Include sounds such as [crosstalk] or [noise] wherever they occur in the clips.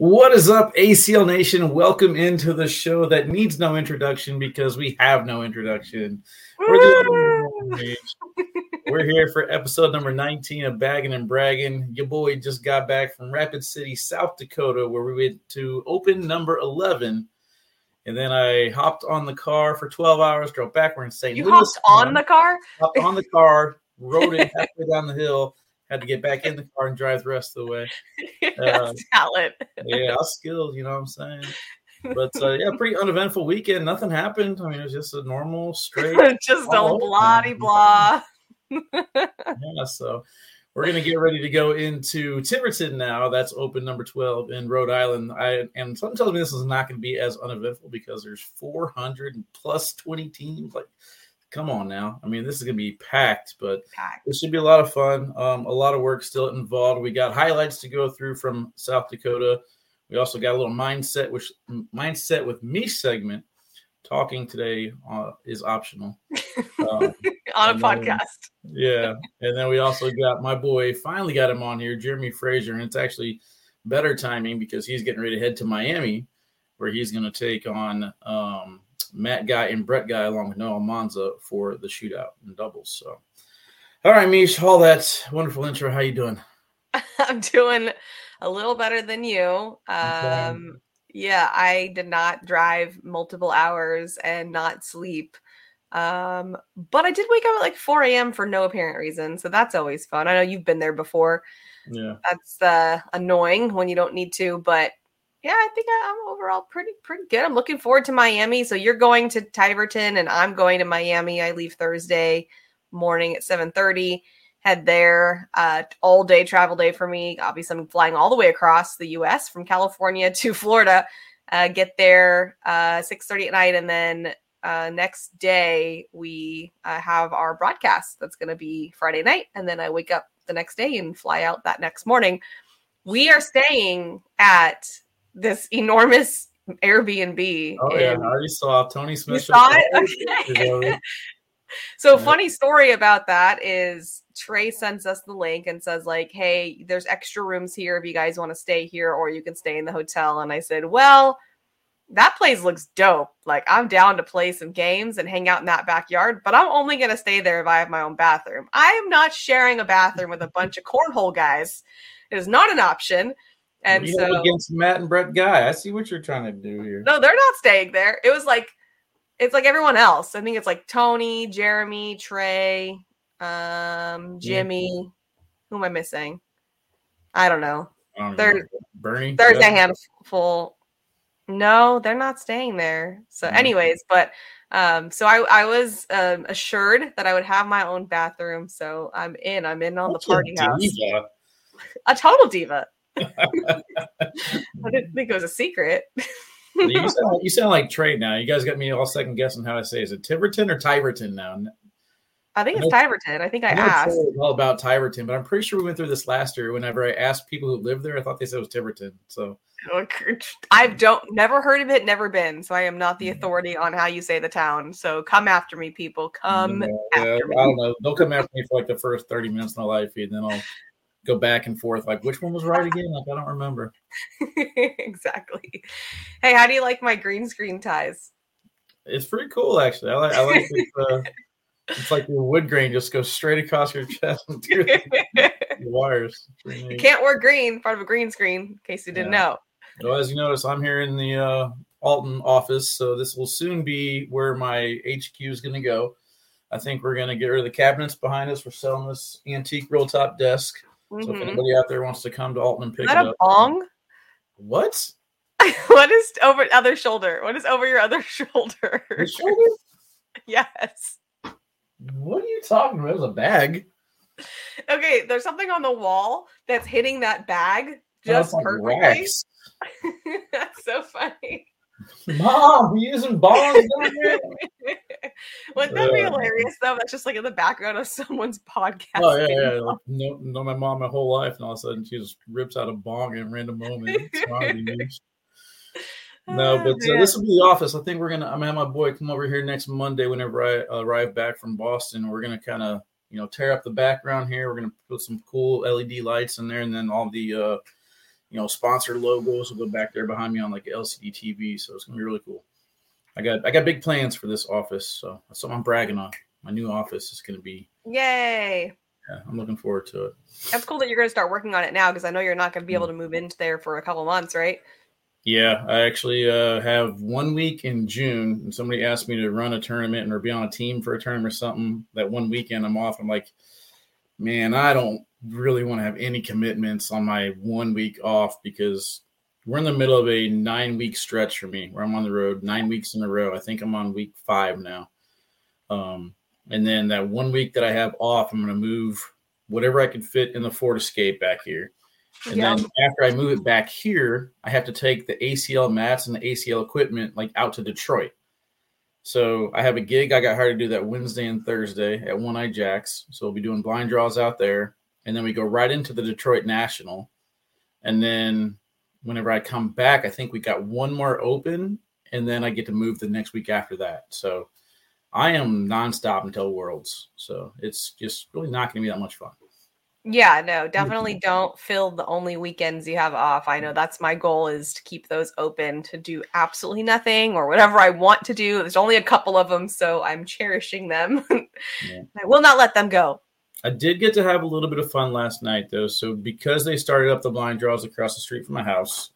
What is up, ACL Nation? Welcome into the show that needs no introduction because we have no introduction. We're, [laughs] We're here for episode number 19 of Bagging and Bragging. Your boy just got back from Rapid City, South Dakota, where we went to open number 11. And then I hopped on the car for 12 hours, drove back. We're. You hopped on the car? Hopped on the car, rode it [laughs] halfway down the hill, had to get back in the car and drive the rest of the way. [laughs] Uh, talent. yeah, I was skilled, you know what I'm saying? But uh, yeah, pretty uneventful weekend. Nothing happened. I mean, it was just a normal, straight. [laughs] Just a bloody blah. [laughs] Yeah, so we're gonna get ready to go into Tiverton now. That's open number 12 in Rhode Island. I and something tells me this is not gonna be as uneventful because there's 400 plus 20 teams. Like, come on now. I mean, this is gonna be packed, but Packed. it should be a lot of fun. Um, a lot of work still involved. We got highlights to go through from South Dakota. We also got a little mindset, which mindset with me segment. Talking today uh, is optional. Um, [laughs] on a and then- podcast. yeah, and then we also got my boy. Finally got him on here, Jeremy Frazier, and it's actually better timing because he's getting ready to head to Miami, where he's going to take on um, Matt Guy and Brett Guy along with Noah Almanza for the shootout and doubles. So, all right, Meesh, all that wonderful intro. How you doing? [laughs] I'm doing a little better than you. Um, yeah, I did not drive multiple hours and not sleep. Um, but I did wake up at like 4 a.m. for no apparent reason. So that's always fun. I know you've been there before. Yeah, That's uh, annoying when you don't need to, but yeah, I think I, I'm overall pretty pretty good. I'm looking forward to Miami. So you're going to Tiverton and I'm going to Miami. I leave Thursday morning at 7:30. Head there. Uh, all day travel day for me. Obviously, I'm flying all the way across the U.S. from California [laughs] to Florida. Uh, get there uh, 6:30 at night, and then uh, next day we uh, have our broadcast. That's going to be Friday night, and then I wake up the next day and fly out that next morning. We are staying at this enormous Airbnb. oh yeah, I already saw Tony Smith. you saw it? Okay. [laughs] So Yeah. funny story about that is Trey sends us the link and says like, "Hey, there's extra rooms here if you guys want to stay here, or you can stay in the hotel." And I said, "Well, that place looks dope. Like I'm down to play some games and hang out in that backyard, but I'm only gonna stay there if I have my own bathroom. I am not sharing a bathroom with a bunch of cornhole guys. It is not an option." And You so against Matt and Brett Guy, I see what you're trying to do here. no, they're not staying there. It was like it's like everyone else. I think it's like Tony, Jeremy, Trey, um, Jimmy. Who am I missing? I don't know. Don't they're- Bernie. There's a handful. No, they're not staying there. So, Mm. anyways, but um, so I I was um, assured that I would have my own bathroom. So I'm in. I'm in on the Such a party house. diva. A total diva. I didn't think it was a secret. you, sound like, you sound like Trey now. You guys got me all second guessing how I say. it. Is it Tiverton or Tiverton now? I think it's Nope. Tiverton. I think I know asked. All about Tiverton, but I'm pretty sure we went through this last year. Whenever I asked people who live there, I thought they said it was Tiverton. So [laughs] I don't never heard of it, never been. So I am not the Mhm. authority on how you say the town. So come after me, people. Come yeah, yeah, after I don't know. They'll come after me for like the first 30 minutes of my life feed, and then I'll go back and forth. Like, which one was right again? Like, I don't remember. [laughs] exactly. Hey, how do you like my green screen ties? It's pretty cool, actually. I like. I like it. Uh, it's like your wood grain just goes straight across your chest and through the [laughs] you wires. Neat. can't wear green, part of a green screen, in case you didn't Yeah. know. Well, as you notice, I'm here in the uh, Alton office, so this will soon be where my HQ is going to go. I think we're going to get rid of the cabinets behind us. We're selling this antique roll top desk. So if Mhm. anybody out there wants to come to Alton and pick Is pick that it a up, bong? what? [laughs] what is over other shoulder? What is over your other [laughs] shoulder? The shoulder? [laughs] yes. What are you talking about? It was a bag. Okay, there's something on the wall that's hitting that bag just like perfectly. wax. That's so funny. Mom, you using bongs down? [laughs] Wouldn't that be Uh, hilarious though? That's just like in the background of someone's podcast. Oh yeah, yeah. [laughs] Like, know, know my mom my whole life, and all of a sudden she just rips out a bong in a random moment. It's wrong with you, Meesh. No, Oh, but uh, this will be the office. I think we're gonna. I'm gonna have my boy come over here next Monday whenever I arrive back from Boston. We're gonna kind of you know tear up the background here. We're gonna put some cool LED lights in there, and then all the uh, you know, sponsor logos will go back there behind me on like LCD TV. So it's gonna be really cool. I got I got big plans for this office, so that's something I'm bragging on. My new office is gonna be Yay! Yeah, I'm looking forward to it. That's cool that you're to start working on it now because I know you're not to be able to move into there for a couple months, right? Yeah, I actually uh, have one week in June, and somebody asked me to run a tournament or be on a team for a tournament or something. That one weekend I'm off. I'm like, man, I don't really want to have any commitments on my one week off because we're in the middle of a nine week stretch for me where I'm on the road nine weeks in a row. I think I'm on week five now. Um, and then that one week that I have off, I'm going to move whatever I can fit in the Ford Escape back here. And yeah. then after I move it back here, I have to take the ACL mats and the ACL equipment like out to Detroit. So I have a gig. I got hired to do that Wednesday and Thursday at One Eye Jacks. So we'll be doing blind draws out there, and then we go right into the Detroit National. And then whenever I come back, I think we got one more open, and then I get to move the next week after that. So I am nonstop until Worlds. So it's just really not going to be that much fun. Yeah, no, definitely don't fill the only weekends you have off. I know that's my goal is to keep those open to do absolutely nothing or whatever I want to do. There's only a couple of them, so I'm cherishing them. yeah. [laughs] I will not let them go. I did get to have a little bit of fun last night though. So because they started up the blind draws across the street from my house,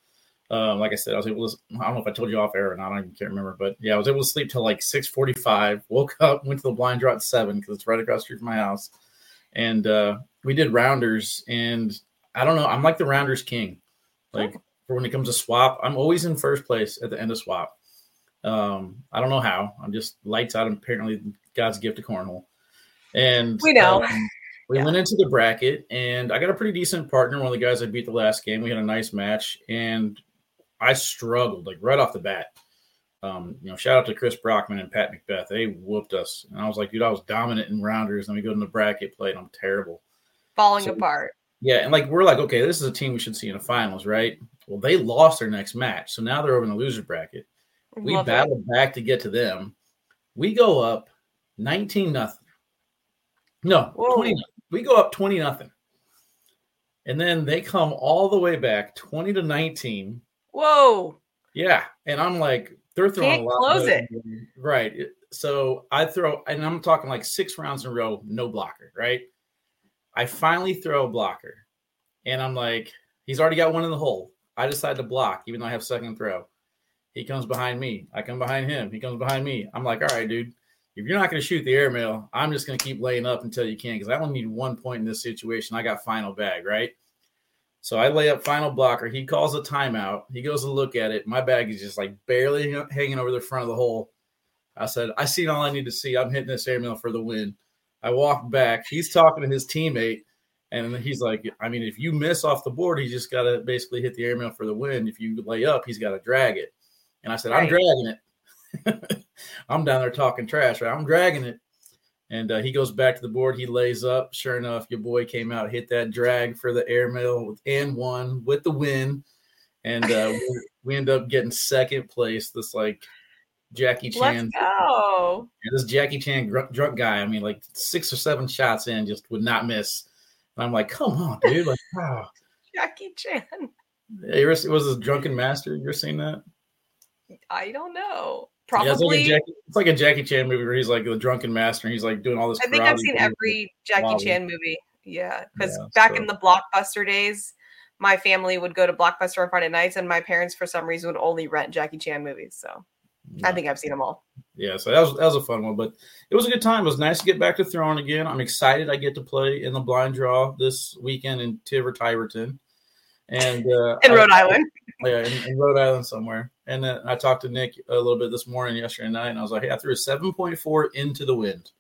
um, like I said, I was able to. I don't know if I told you off air or not. I can't remember, but yeah, I was able to sleep till like six forty-five. Woke up, went to the blind draw at seven because it's right across the street from my house, and uh, we did rounders. And I don't know. I'm like the rounders king. Like for when it comes to swap, I'm always in first place at the end of swap. Um, I don't know how. I'm just lights out. Apparently, God's gift to cornhole. And we know. Um, [laughs] we yeah. went into the bracket, and I got a pretty decent partner. One of the guys I beat the last game. We had a nice match, and I struggled like right off the bat. Um, you know, shout out to Chris Brockman and Pat McBeth. They whooped us. And I was like, dude, I was dominant in rounders. Then we go to the bracket play and I'm terrible. Falling so, apart. Yeah. And like, we're like, okay, this is a team we should see in the finals, right? Well, they lost their next match. So now they're over in the loser bracket. We Love battled it. back to get to them. We go up 19 nothing. No, Whoa. 20 We go up 20 nothing. And then they come all the way back 20 to 19 Whoa. Yeah. And I'm like, they're throwing Can't a lot. Close it. Right. So I throw, and I'm talking like six rounds in a row, no blocker, right? I finally throw a blocker. And I'm like, he's already got one in the hole. I decide to block, even though I have second throw. He comes behind me. I come behind him. He comes behind me. I'm like, all right, dude, if you're not going to shoot the airmail, I'm just going to keep laying up until you can because I only need one point in this situation. I got final bag, right? So I lay up final blocker. He calls a timeout. He goes to look at it. My bag is just like barely hanging over the front of the hole. I said, I seen all I need to see. I'm hitting this airmail for the win. I walk back. He's talking to his teammate, and he's like, I mean, if you miss off the board, he just got to basically hit the airmail for the win. If you lay up, he's got to drag it. And I said, right. I'm dragging it. [laughs] I'm down there talking trash, right? I'm dragging it. And uh, he goes back to the board. He lays up. Sure enough, your boy came out, hit that drag for the airmail with and won with the win. And uh, we, we end up getting second place. This like Jackie Chan. Let's go. this Jackie Chan gr- drunk guy. I mean, like six or seven shots in, just would not miss. And I'm like, come on, dude. Like, [laughs] wow. Jackie Chan. Yeah, was a drunken master? You ever seen that? I don't know. Probably. Yeah, it's, like Jackie, it's, like a Jackie Chan movie where he's like the drunken master and he's like doing all this. I think I've seen every Jackie Chan movie. Yeah, because yeah, back so. in the blockbuster days, my family would go to Blockbuster on Friday nights, and my parents, for some reason, would only rent Jackie Chan movies. So yeah. I think I've seen them all. Yeah, so that was that was a fun one, but it was a good time. It was nice to get back to throwing again. I'm excited. I get to play in the blind draw this weekend in Tiver Tiverton, and uh, [laughs] in Rhode I, Island. [laughs] Yeah, in, in Rhode Island somewhere. And then I talked to Nick a little bit this morning, yesterday night, and I was like, hey, I threw a 7.4 into the wind.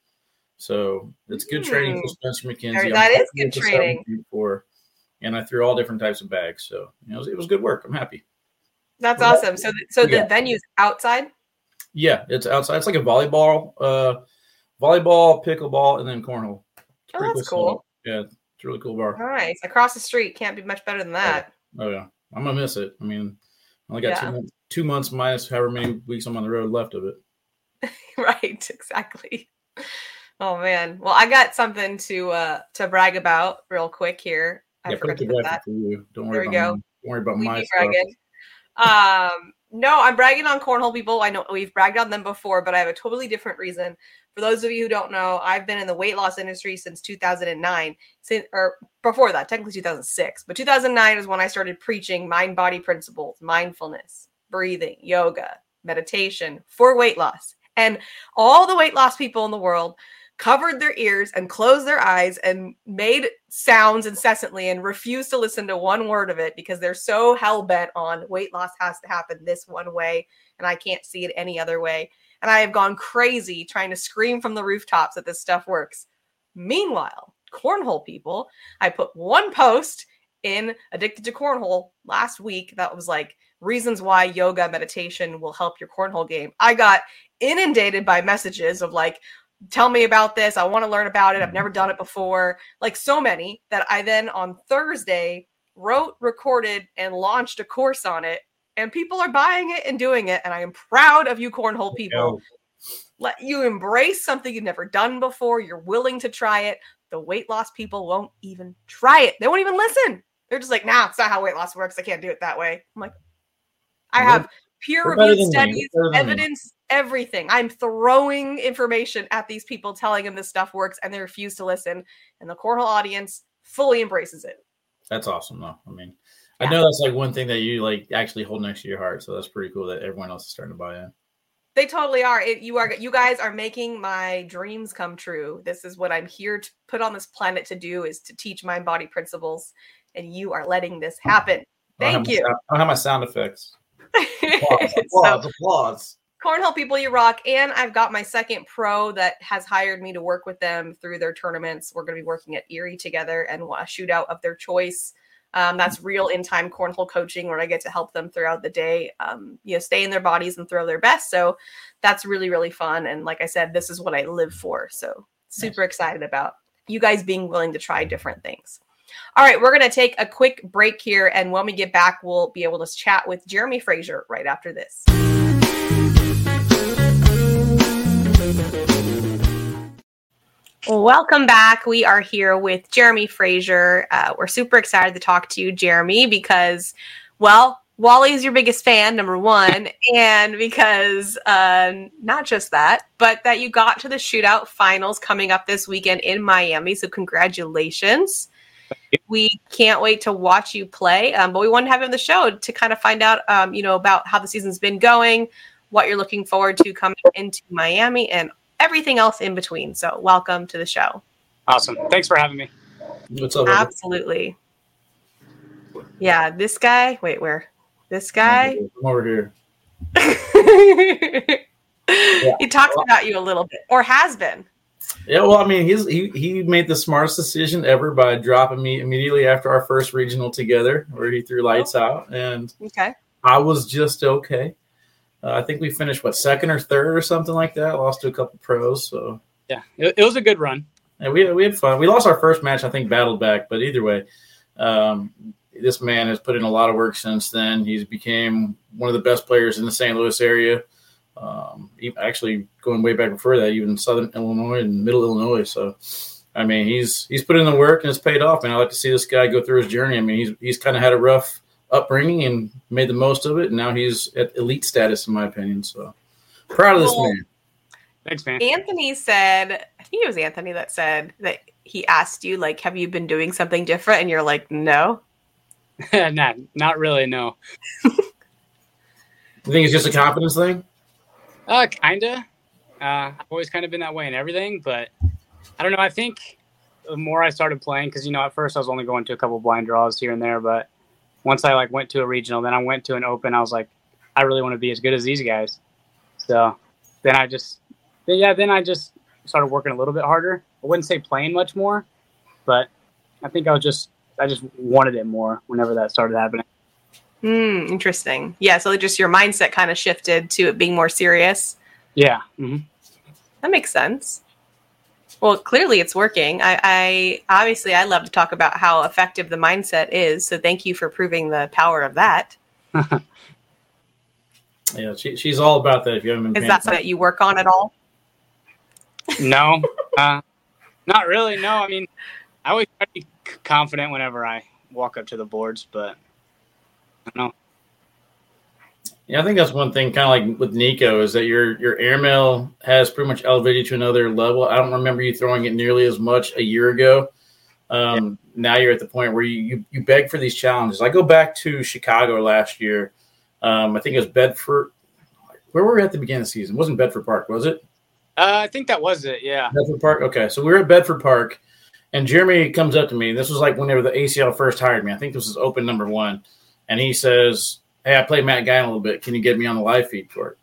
So it's good mm. training for Spencer McKenzie. That is good training. For, and I threw all different types of bags. So you know, it was, it was good work. I'm happy. That's well, awesome. So, so the venue's outside. Yeah, it's outside. It's like a volleyball, uh, volleyball, pickleball, and then cornhole. Oh, that's cool. cool. Yeah, it's a really cool bar. Nice. Across the street, can't be much better than that. Oh, oh yeah, I'm gonna miss it. I mean, only got yeah. two months, two months minus however many weeks I'm on the road left of it. [laughs] right, exactly. Oh man. Well, I got something to uh to brag about real quick here. I yeah, forgot to put that. For you. Don't worry. There we go. Don't worry about We my bragging. Um, no, I'm bragging on cornhole people. I know we've bragged on them before, but I have a totally different reason. For those of you who don't know, I've been in the weight loss industry since 2009, since or before that, technically 2006. But 2009 is when I started preaching mind body principles, mindfulness, breathing, yoga, meditation for weight loss. And all the weight loss people in the world covered their ears and closed their eyes and made sounds incessantly and refused to listen to one word of it because they're so hell bent on weight loss has to happen this one way and I can't see it any other way. And I have gone crazy trying to scream from the rooftops that this stuff works. Meanwhile, cornhole people, I put one post in Addicted to Cornhole last week that was like reasons why yoga meditation will help your cornhole game. I got inundated by messages of like, tell me about this. I want to learn about it. I've never done it before. Like so many that I then on Thursday wrote, recorded, and launched a course on it. And people are buying it and doing it. And I am proud of you, cornhole people. Let you embrace something you've never done before. You're willing to try it. The weight loss people won't even try it. They won't even listen. They're just like, nah, it's not how weight loss works. I can't do it that way. I'm like, I have peer reviewed studies, They're better than me. evidence, everything. I'm throwing information at these people, telling them this stuff works, and they refuse to listen. And the cornhole audience fully embraces it. That's awesome, though. I mean, I know that's like one thing that you like actually hold next to your heart. So that's pretty cool that everyone else is starting to buy in. They totally are. It, you are. You guys are making my dreams come true. This is what I'm here to put on this planet to do: is to teach mind body principles, and you are letting this happen. I Thank my you. sound- I don't have my sound effects. [laughs] Applause, So- applause, applause. Cornhole people, you rock. And I've got my second pro that has hired me to work with them through their tournaments. We're going to be working at Erie together and a shootout of their choice. Um, that's real in time cornhole coaching where I get to help them throughout the day, um, you know, stay in their bodies and throw their best. So that's really, really fun. And like I said, this is what I live for. So super excited about you guys being willing to try different things. All right, we're going to take a quick break here. And when we get back, we'll be able to chat with Jeremy Frazier right after this. Welcome back. We are here with Jeremy Frazier. Uh, we're super excited to talk to you, Jeremy, because, well, Wally's your biggest fan, number one, and because uh, not just that, but that you got to the shootout finals coming up this weekend in Miami. So, congratulations. We can't wait to watch you play. Um, but we wanted to have you on the show to kind of find out, um, you know, about how the season's been going, what you're looking forward to coming into Miami, and everything else in between. So, welcome to the show. Awesome. Thanks for having me. What's up? brother? Absolutely. Yeah, this guy. Wait, where? This guy. Come over here. [laughs] he talks about you a little bit, or has been. Yeah, well, I mean, he's he he made the smartest decision ever by dropping me immediately after our first regional together, where he threw lights oh. out, and Okay. I was just okay. Uh, I think we finished what second or third or something like that. Lost to a couple pros, so Yeah, it, it was a good run. yeah, we we had fun. We lost our first match, I think, battled back, but either way, um, this man has put in a lot of work since then. He's became one of the best players in the St. Louis area. Um, actually, going way back before that, even Southern Illinois and Middle Illinois. So, I mean, he's he's put in the work and it's paid off. And I like to see this guy go through his journey. I mean, he's he's kind of had a rough upbringing and made the most of it. And now he's at elite status, in my opinion. So, proud of this Cool. man. Thanks, man. Anthony said, I think it was Anthony that said that he asked you, like, have you been doing something different? And you're like, no. [laughs] not, not really. No. You think it's just a confidence thing? Uh, kinda. Uh, I've always kind of been that way in everything, but I don't know. I think the more I started playing, because you know, at first I was only going to a couple blind draws here and there, but once I like went to a regional, then I went to an open. I was like, I really want to be as good as these guys. So then I just, then, yeah, then I just started working a little bit harder. I wouldn't say playing much more, but I think I was just, I just wanted it more whenever that started happening. Hmm, interesting. Yeah, so just your mindset kind of shifted to it being more serious. Yeah. hmm That makes sense. Well, clearly it's working. I, I obviously I love to talk about how effective the mindset is. So thank you for proving the power of that. [laughs] Yeah, she, she's all about that. If you haven't been Is that something that you work on at all? No, uh, not really. No, I mean, I always try to be confident whenever I walk up to the boards, but I don't know. Yeah, I think that's one thing, kind of like with Nico, is that your your airmail has pretty much elevated to another level. I don't remember you throwing it nearly as much a year ago. Um, yeah. Now you're at the point where you, you you beg for these challenges. I go back to Chicago last year. Um, I think it was Bedford. Where were we at the beginning of the season? It wasn't Bedford Park, was it? Uh, I think that was it. Yeah, Bedford Park. Okay, so we were at Bedford Park, and Jeremy comes up to me. This was like whenever the ACL first hired me. I think this was open number one, and he says, "Hey, I played Matt Guy a little bit. Can you get me on the live feed for it?"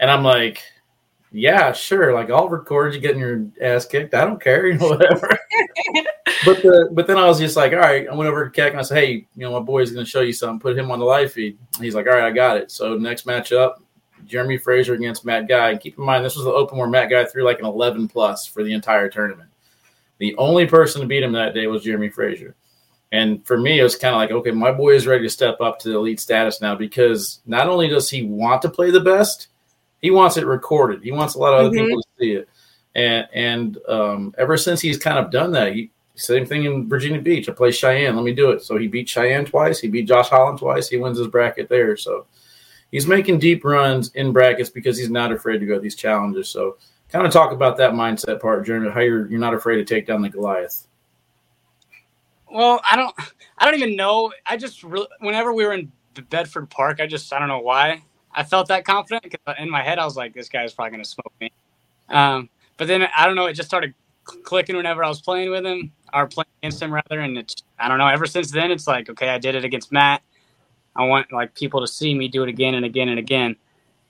And I'm like, "Yeah, sure. Like I'll record you getting your ass kicked. I don't care, [laughs] you know, whatever." but the but then I was just like, "All right." I went over to Keck and I said, "Hey, you know, my boy's going to show you something. Put him on the live feed." He's like, "All right, I got it." So next matchup, Jeremy Frazier against Matt Guy. And keep in mind, this was the open where Matt Guy threw like an 11 plus for the entire tournament. The only person to beat him that day was Jeremy Frazier. And for me, it was kind of like, okay, my boy is ready to step up to the elite status now because not only does he want to play the best, he wants it recorded. He wants a lot of other mm-hmm. people to see it. And and um, ever since he's kind of done that, he, same thing in Virginia Beach. I play Cheyenne. Let me do it. So he beat Cheyenne twice. He beat Josh Holland twice. He wins his bracket there. So he's making deep runs in brackets because he's not afraid to go these challenges. So kind of talk about that mindset part, Jeremy, how you're you're not afraid to take down the Goliath. Well, I don't I don't even know. I just whenever we were in Bedford Park, I just I don't know why I felt that confident because in my head I was like, this guy's probably gonna smoke me. Um, but then I don't know, it just started clicking whenever I was playing with him or playing against him rather, and it's I don't know. Ever since then, it's like okay, I did it against Matt. I want like people to see me do it again and again and again,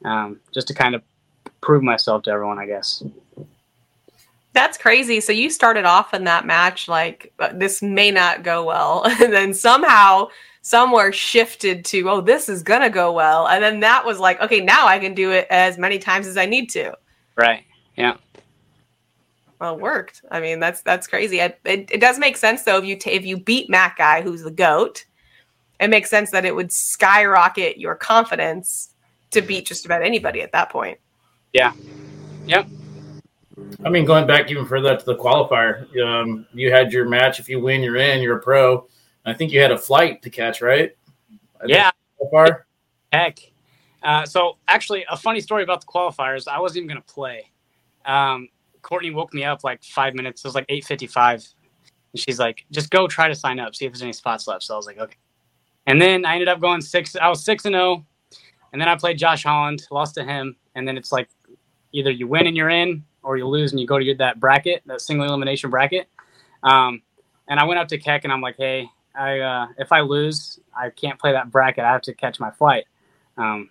um, just to kind of prove myself to everyone, I guess. That's crazy. So you started off in that match like uh, this may not go well, [laughs] and then somehow somewhere shifted to oh this is gonna go well, and then that was like okay now I can do it as many times as I need to. Right. Yeah. Well, it worked. I mean, that's that's crazy. It, it, it does make sense though if you t- if you beat Matt Guy, who's the goat, it makes sense that it would skyrocket your confidence to beat just about anybody at that point. Yeah. Yep. I mean, going back even further to the qualifier, um, you had your match. If you win, you're in. You're a pro. I think you had a flight to catch, right? I yeah. Qualifier. Heck. Uh, so actually, a funny story about the qualifiers. I wasn't even going to play. Um, Courtney woke me up like five minutes. It was like eight fifty-five, and she's like, "Just go try to sign up, see if there's any spots left." So I was like, "Okay." And then I ended up going six. I was six and zero, oh, and then I played Josh Holland, lost to him, and then it's like either you win and you're in, or you lose and you go to get that bracket, that single elimination bracket. Um, and I went up to Keck and I'm like, "Hey, I uh, if I lose, I can't play that bracket. I have to catch my flight." Um,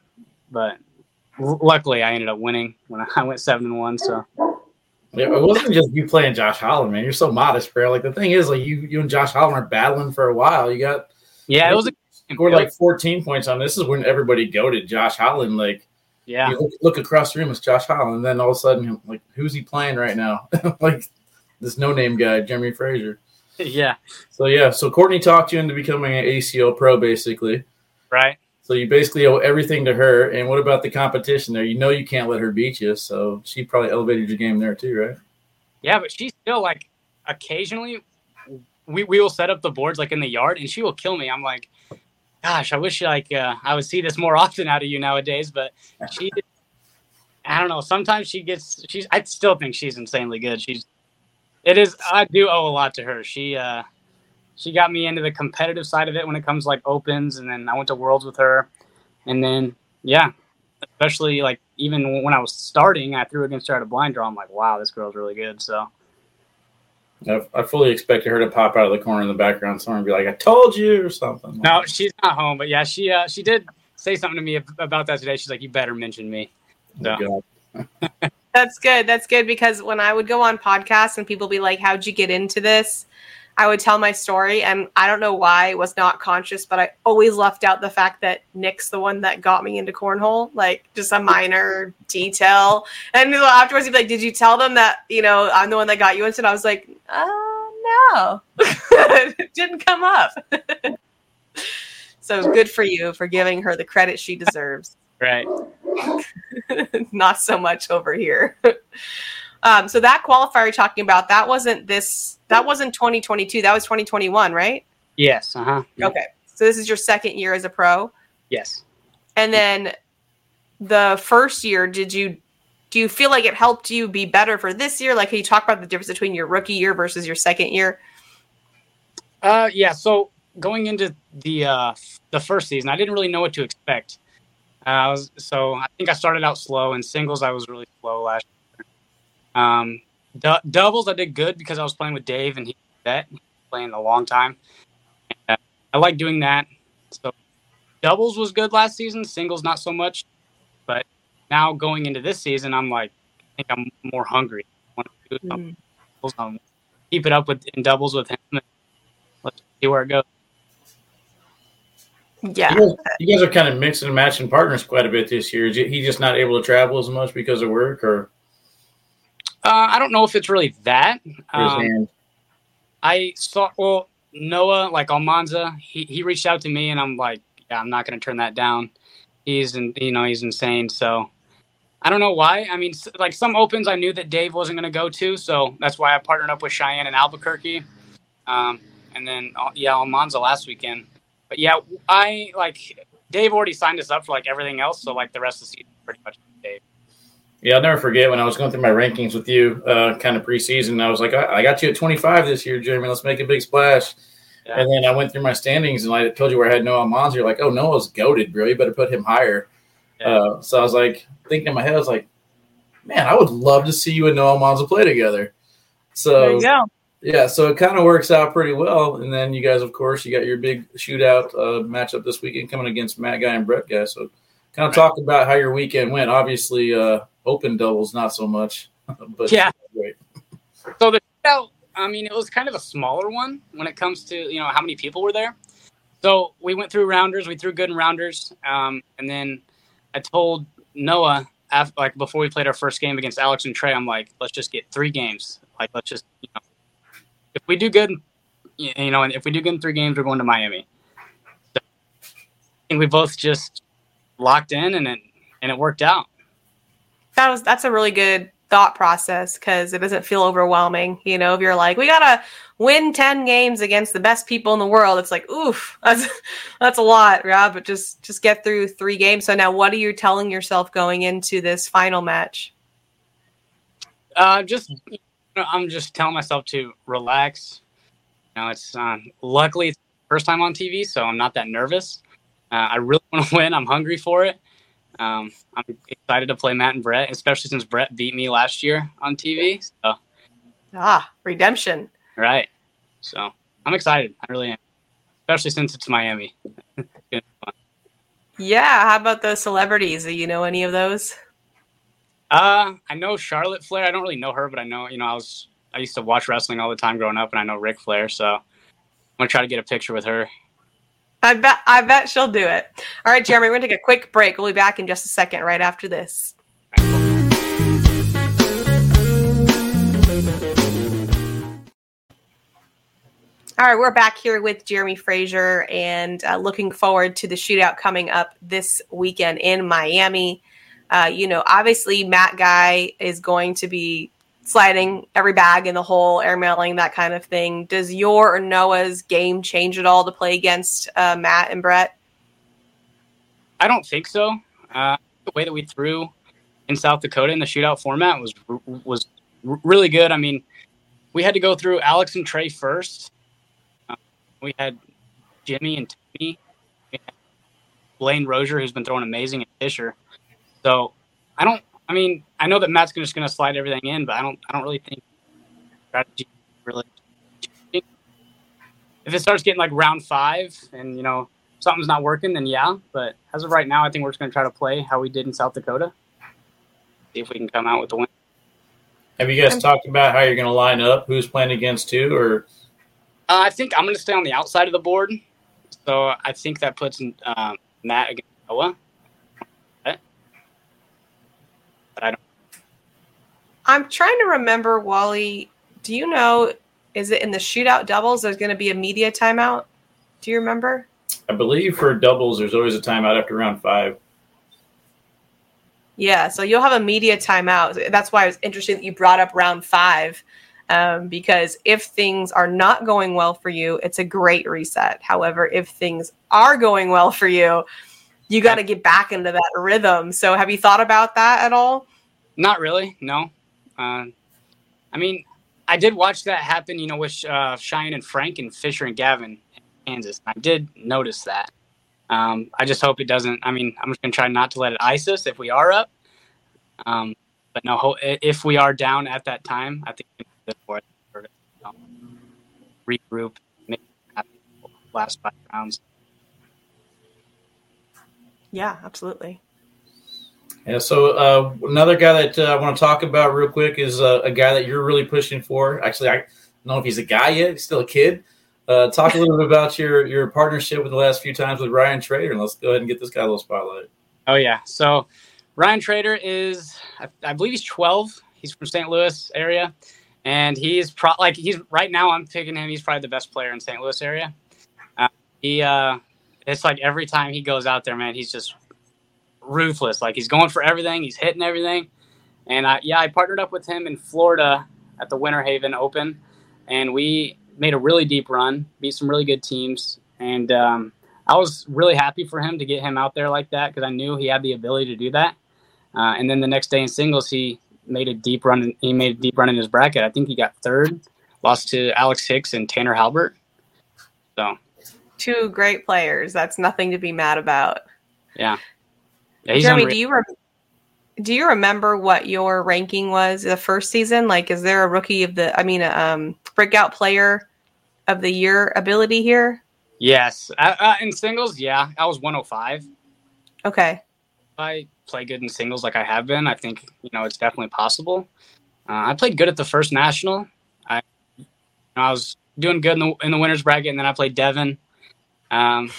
but luckily, I ended up winning when [laughs] I went seven and one. So it wasn't just you playing Josh Holland, man. You're so modest, bro. Like the thing is, like you, you and Josh Holland are battling for a while. You got yeah, it was a, scored like 14 points on. This is when everybody goaded Josh Holland. Like yeah, look, look, across the room, it's Josh Holland, and then all of a sudden, like who's he playing right now? [laughs] like this no name guy, Jeremy Frazier. [laughs] Yeah. So yeah, so Courtney talked you into becoming an ACL pro, basically. Right. So you basically owe everything to her. And what about the competition there? You know you can't let her beat you, so she probably elevated your game there too, right? Yeah, but she's still like occasionally we, we will set up the boards like in the yard and she will kill me. I'm like, gosh, I wish like uh, I would see this more [laughs] often out of you nowadays, but she I don't know, sometimes she gets she's I still think she's insanely good. She's it is I do owe a lot to her. She uh she got me into the competitive side of it when it comes like opens, and then I went to worlds with her, and then yeah, especially like even when I was starting, I threw against her at a blind draw. I'm like, wow, this girl's really good. So. I, fully expected her to pop out of the corner in the background somewhere and be like, "I told you" or something. No, she's not home, but yeah, she uh, she did say something to me about that today. She's like, "You better mention me." So. That's good. That's good because when I would go on podcasts and people be like, "How'd you get into this?" I would tell my story, and I don't know why I was not conscious, but I always left out the fact that Nick's the one that got me into cornhole, like just a minor detail. And afterwards, he'd be like, "Did you tell them that you know I'm the one that got you into?" it? And I was like, "Oh no, [laughs] it didn't come up." [laughs] so good for you for giving her the credit she deserves. Right. [laughs] not so much over here. Um, so that qualifier you're talking about, that wasn't this, that wasn't 2022. That was 2021, right? Yes. Uh huh. Okay. So this is your second year as a pro, Yes. and then the first year, did you do you feel like it helped you be better for this year? Like, can you talk about the difference between your rookie year versus your second year? Uh, yeah. So going into the uh, the first season, I didn't really know what to expect. Uh, I was so I think I started out slow in singles. I was really slow last year. Um, du- doubles I did good because I was playing with Dave and he that playing a long time. And, uh, I like doing that. So doubles was good last season. Singles not so much. But now going into this season, I'm like I think I'm more hungry. I want to do Mm. doubles. Um, keep it up with in doubles with him. Let's see where it goes. Yeah, You guys, you guys are kind of mixing and matching partners quite a bit this year. Is he just not able to travel as much because of work or Uh, I don't know if it's really that. Um. I saw well Noah like Almanza. He he reached out to me and I'm like, yeah, I'm not going to turn that down. He's in, you know he's insane. So I don't know why. I mean, like some opens I knew that Dave wasn't going to go to, so that's why I partnered up with Cheyenne and Albuquerque. Um, and then uh, yeah, Almanza last weekend. But yeah, I like Dave already signed us up for like everything else. So like the rest of the season, pretty much Dave. Yeah, I'll never forget when I was going through my rankings with you, uh, kind of preseason. I was like, I, I got you at 25 this year, Jeremy. Let's make a big splash. Yeah. And then I went through my standings and I told you where I had Noah Mons. You're like, oh, Noah's goated, bro. You better put him higher. Yeah. Uh, so I was like, thinking in my head, I was like, man, I would love to see you and Noah Almanza play together. So go. yeah, so it kind of works out pretty well. And then you guys, of course, you got your big shootout uh, matchup this weekend coming against Matt Guy and Brett Guy. So kind of talk about how your weekend went. Obviously, uh, open doubles not so much, but Yeah. So the shootout, I mean, it was kind of a smaller one when it comes to you know how many people were there. So we went through rounders. We threw good in rounders, um, and then I told Noah after, like before we played our first game against Alex and Trey, I'm like, let's just get three games. Like let's just you know, if we do good, you know, and if we do good in three games, we're going to Miami. So I think we both just locked in, and it and it worked out. That was that's a really good thought process because it doesn't feel overwhelming. You know, if you're like, we gotta win ten games against the best people in the world, it's like, oof, [laughs] that's that's a lot, Rob. But just just get through three games. So now, what are you telling yourself going into this final match? Uh, just I'm just telling myself to relax. You know, it's um, luckily it's first time on TV, so I'm not that nervous. Uh, I really [laughs] want to win. I'm hungry for it. Um, I'm excited to play Matt and Brett, especially since Brett beat me last year on TV. So, Ah, redemption. right. So I'm excited. I really am, especially since it's Miami. [laughs] It's. Yeah. How about the celebrities? Do you know any of those? Uh, I know Charlotte Flair. I don't really know her, but I know you know I was I used to watch wrestling all the time growing up, and I know Ric Flair. So I'm gonna try to get a picture with her. I bet I bet she'll do it. All right, Jeremy, we're gonna take a quick break. We'll be back in just a second, right after this. All right, we're back here with Jeremy Frazier and uh, looking forward to the shootout coming up this weekend in Miami. Uh, you know, obviously, Matt Guy is going to be sliding every bag in the hole, airmailing, that kind of thing. Does your or Noah's game change at all to play against uh, Matt and Brett? I don't think so. Uh, the way that we threw in South Dakota in the shootout format was was really good. I mean, we had to go through Alex and Trey first. Uh, we had Jimmy and Tony. Blaine Rozier, who's been throwing amazing at Fisher. So I don't. I mean, I know that Matt's just going to slide everything in, but I don't. I don't really think strategy really. If it starts getting like round five, and you know something's not working, then yeah. But as of right now, I think we're just going to try to play how we did in South Dakota. See if we can come out with the win. Have you guys talked about how you're going to line up? Who's playing against who? Or Uh, I think I'm going to stay on the outside of the board. So I think that puts um, Matt against Noah. But I don't. I'm trying to remember, Wally. Do you know? Is it in the shootout doubles? There's going to be a media timeout. Do you remember? I believe for doubles, there's always a timeout after round five. Yeah, so you'll have a media timeout. That's why it was interesting that you brought up round five. Um, because if things are not going well for you, it's a great reset. However, if things are going well for you, you got to get back into that rhythm. So, have you thought about that at all? Not really. No. Uh, I mean, I did watch that happen. You know, with uh, Cheyenne and Frank and Fisher and Gavin, in Kansas. I did notice that. Um, I just hope it doesn't. I mean, I'm just gonna try not to let it ice us if we are up. Um, but no, if we are down at that time, I think for it, regroup, last five rounds. Yeah, absolutely. Yeah. So uh, another guy that uh, I want to talk about real quick is uh, a guy that you're really pushing for. Actually, I don't know if he's a guy yet. He's still a kid. Uh, talk a little bit about your your partnership with the last few times with Ryan Trader, and let's go ahead and get this guy a little spotlight. Oh yeah. So Ryan Trader is, I, I believe he's 12. He's from St. Louis area, and he's pro like he's right now. I'm picking him. He's probably the best player in St. Louis area. Uh, he uh, it's like every time he goes out there, man, he's just ruthless. Like he's going for everything. He's hitting everything. And I, yeah, I partnered up with him in Florida at the Winter Haven Open, and we made a really deep run, beat some really good teams, and um, I was really happy for him to get him out there like that because I knew he had the ability to do that. Uh, and then the next day in singles, he made a deep run. He made a deep run in his bracket. I think he got third, lost to Alex Hicks and Tanner Halbert. So, two great players. That's nothing to be mad about. Yeah. yeah Jeremy, do you re- do you remember what your ranking was the first season? Like, is there a rookie of the? I mean, a um, breakout player of the year ability here? Yes, uh, uh, in singles, yeah, I was 105. Okay. I play good in singles like I have been. I think you know it's definitely possible. Uh, I played good at the first national. I I was doing good in the in the winners bracket, and then I played Devin. Um,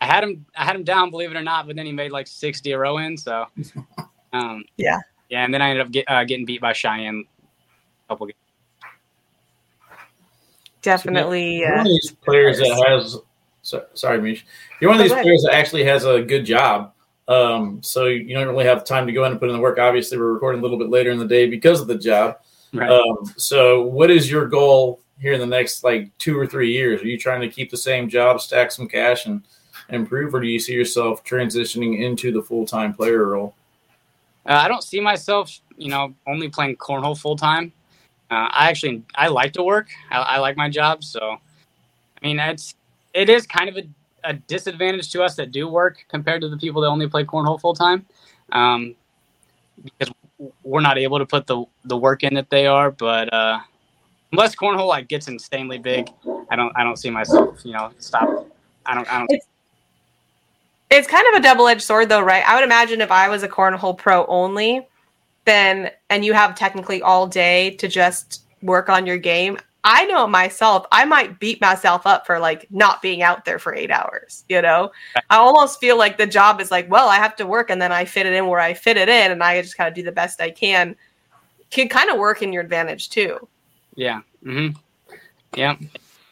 I had him I had him down, believe it or not, but then he made like 60 a row in. So [laughs] um, yeah, yeah, and then I ended up get, uh, getting beat by Cheyenne a couple games. Definitely, so one of these players that has. sorry, Meesh. You're one of these players that actually has a good job. Um, so you don't really have time to go in and put in the work. Obviously, we're recording a little bit later in the day because of the job. Right. Um, so, what is your goal here in the next like two or three years? Are you trying to keep the same job, stack some cash, and improve, or do you see yourself transitioning into the full time player role? Uh, I don't see myself, you know, only playing cornhole full time. Uh, I actually I like to work. I, I, like my job, so I mean it's it is kind of a, a, disadvantage to us that do work compared to the people that only play cornhole full time, um, because we're not able to put the the work in that they are. But uh, unless cornhole like gets insanely big, I don't I don't see myself you know stop. I don't I don't. It's, it's kind of a double edged sword though, right? I would imagine if I was a cornhole pro only then and you have technically all day to just work on your game i know myself i might beat myself up for like not being out there for eight hours you know i almost feel like the job is like well i have to work and then i fit it in where i fit it in and i just kind of do the best i can can kind of work in your advantage too yeah mm-hmm. yeah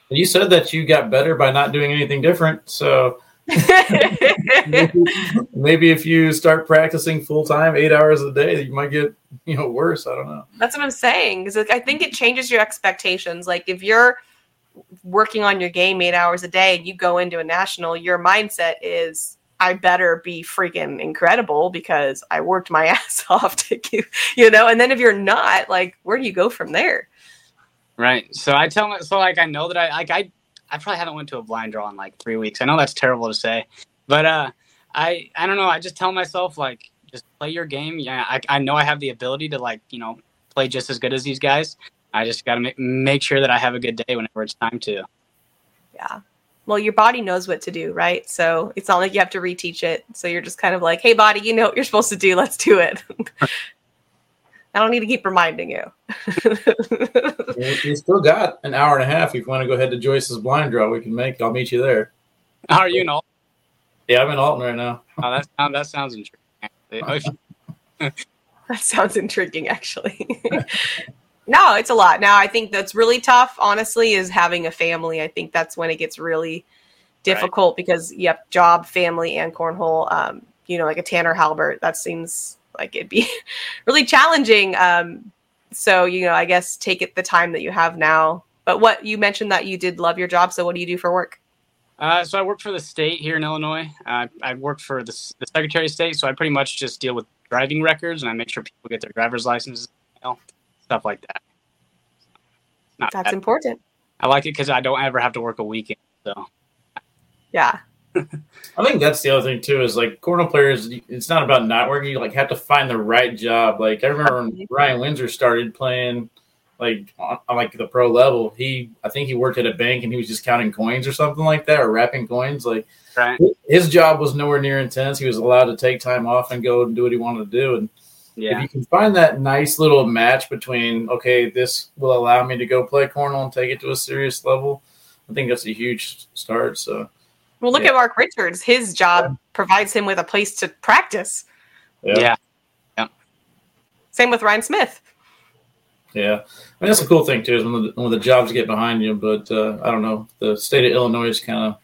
you said that you got better by not doing anything different so maybe, [laughs] maybe, if you start practicing full time, eight hours a day, you might get you know worse. I don't know. That's what I'm saying. Because like, I think it changes your expectations. Like if you're working on your game eight hours a day and you go into a national, your mindset is I better be freaking incredible because I worked my [laughs] ass off to keep, you know. And then if you're not, like, where do you go from there? Right. So I tell so like I know that I like I I probably haven't went to a blind draw in like three weeks. I know that's terrible to say, but uh, I I don't know. I just tell myself like just play your game. Yeah, I I know I have the ability to like you know play just as good as these guys. I just got to make make sure that I have a good day whenever it's time to. Yeah. Well, your body knows what to do, right? So it's not like you have to reteach it. So you're just kind of like, "Hey, body, you know what you're supposed to do. Let's do it." [laughs] I don't need to keep reminding [laughs] you. you still got an hour and a half. If you want to go ahead to Joyce's blind draw, we can make. I'll meet you there. How are you in Alton? Yeah, I'm in Alton right now. Oh, that sounds that sounds intriguing. that sounds intriguing, actually. [laughs] no, it's a lot. Now, I think that's really tough. Honestly, is having a family. I think that's when it gets really difficult right. because you have job, family, and cornhole. Um, you know, like a Tanner Halbert. That seems like it'd be [laughs] really challenging. Um, so you know, I guess take it the time that you have now. But what you mentioned that you did love your job. So what do you do for work? Uh, so I work for the state here in Illinois. Uh, I work for the, the Secretary of State, so I pretty much just deal with driving records and I make sure people get their driver's licenses, you know, stuff like that. Not That's bad. important. I like it because I don't ever have to work a weekend. So, yeah. I think that's the other thing too. Is like cornhole players, it's not about not working. You like have to find the right job. Like I remember when Ryan Windsor started playing, like on, on, like the pro level. He, I think he worked at a bank and he was just counting coins or something like that, or wrapping coins. Like right. his job was nowhere near intense. He was allowed to take time off and go and do what he wanted to do. And yeah. if you can find that nice little match between, okay, this will allow me to go play cornhole and take it to a serious level. I think that's a huge start. So well, look yeah. at Mark Richards. His job yeah. provides him with a place to practice. Yeah. yeah. Same with Ryan Smith. Yeah, I mean, that's a cool thing too is when the, when the jobs get behind you. But uh, I don't know, the state of Illinois is kind of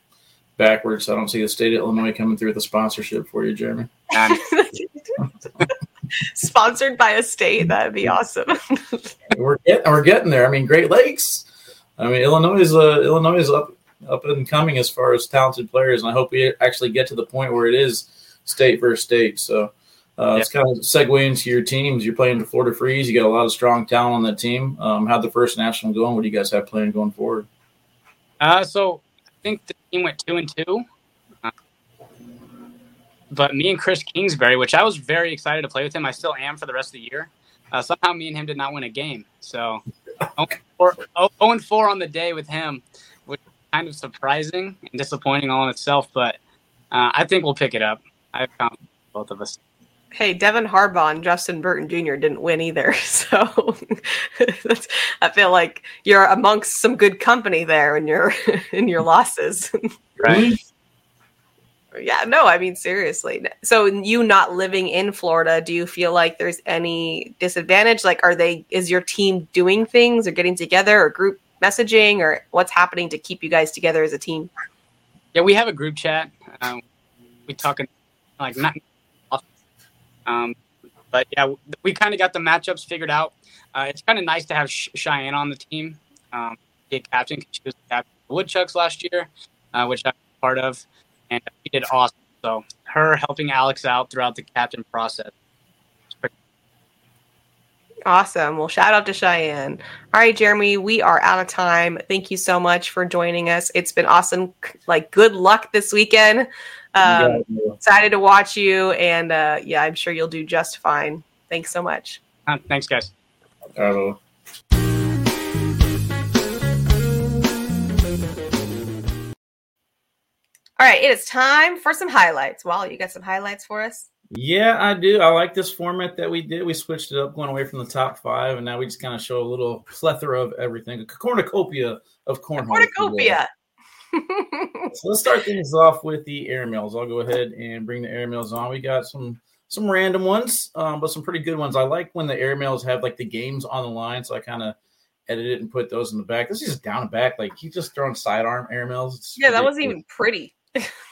backwards. I don't see the state of Illinois coming through with a sponsorship for you, Jeremy. [laughs] Sponsored by a state, that'd be awesome. we're getting we're getting there. I mean, Great Lakes. I mean, Illinois is uh, Illinois is up up and coming as far as talented players, and I hope we actually get to the point where it is state versus state. So uh, yeah. it's kind of segue into your teams. You're playing the Florida Freeze. You got a lot of strong talent on that team. Um, how'd the first national going? What do you guys have planned going forward? Uh, so I think the team went two and two. Uh, but me and Chris Kingsbury, which I was very excited to play with him, I still am for the rest of the year. Uh, somehow me and him did not win a game. So [laughs] 0 and 4 on the day with him kind of surprising and disappointing all in itself, but uh, I think we'll pick it up. I found both of us. Hey, Devin Harbaugh and Justin Burton Jr. didn't win either, [laughs] so I feel like you're amongst some good company there in your [laughs] in your losses. Right. [laughs] yeah, no, I mean seriously. So you not living in Florida, do you feel like there's any disadvantage? Like, are they? Is your team doing things or getting together or group messaging or what's happening to keep you guys together as a team? Yeah, we have a group chat. Um, we talk like not, um, but yeah, we kind of got the matchups figured out. Uh, it's kind of nice to have Cheyenne on the team, um, be a captain. because She was the captain of the Woodchucks last year, uh, which I'm part of, and she did awesome. So her helping Alex out throughout the captain process Awesome. Well, shout out to Cheyenne. All right, Jeremy, we are out of time. Thank you so much for joining us. It's been awesome. Like, good luck this weekend. Um, yeah, excited to watch you, and uh, yeah, I'm sure you'll do just fine. Thanks so much. Uh, thanks, guys. Hello. All right, it is time for some highlights. Well, you got some highlights for us? Yeah, I do. I like this format that we did. We switched it up, going away from the top five, and now we just kind of show a little plethora of everything, a cornucopia of cornhole. Cornucopia. [laughs] [laughs] so let's start things off with the airmails. I'll go ahead and bring the airmails on. We got some some random ones, um, but some pretty good ones. I like when the airmails have like the games on the line, so I kind of edit it and put those in the back. This is just down and back, like he's just throwing sidearm airmails. It's yeah, that wasn't even pretty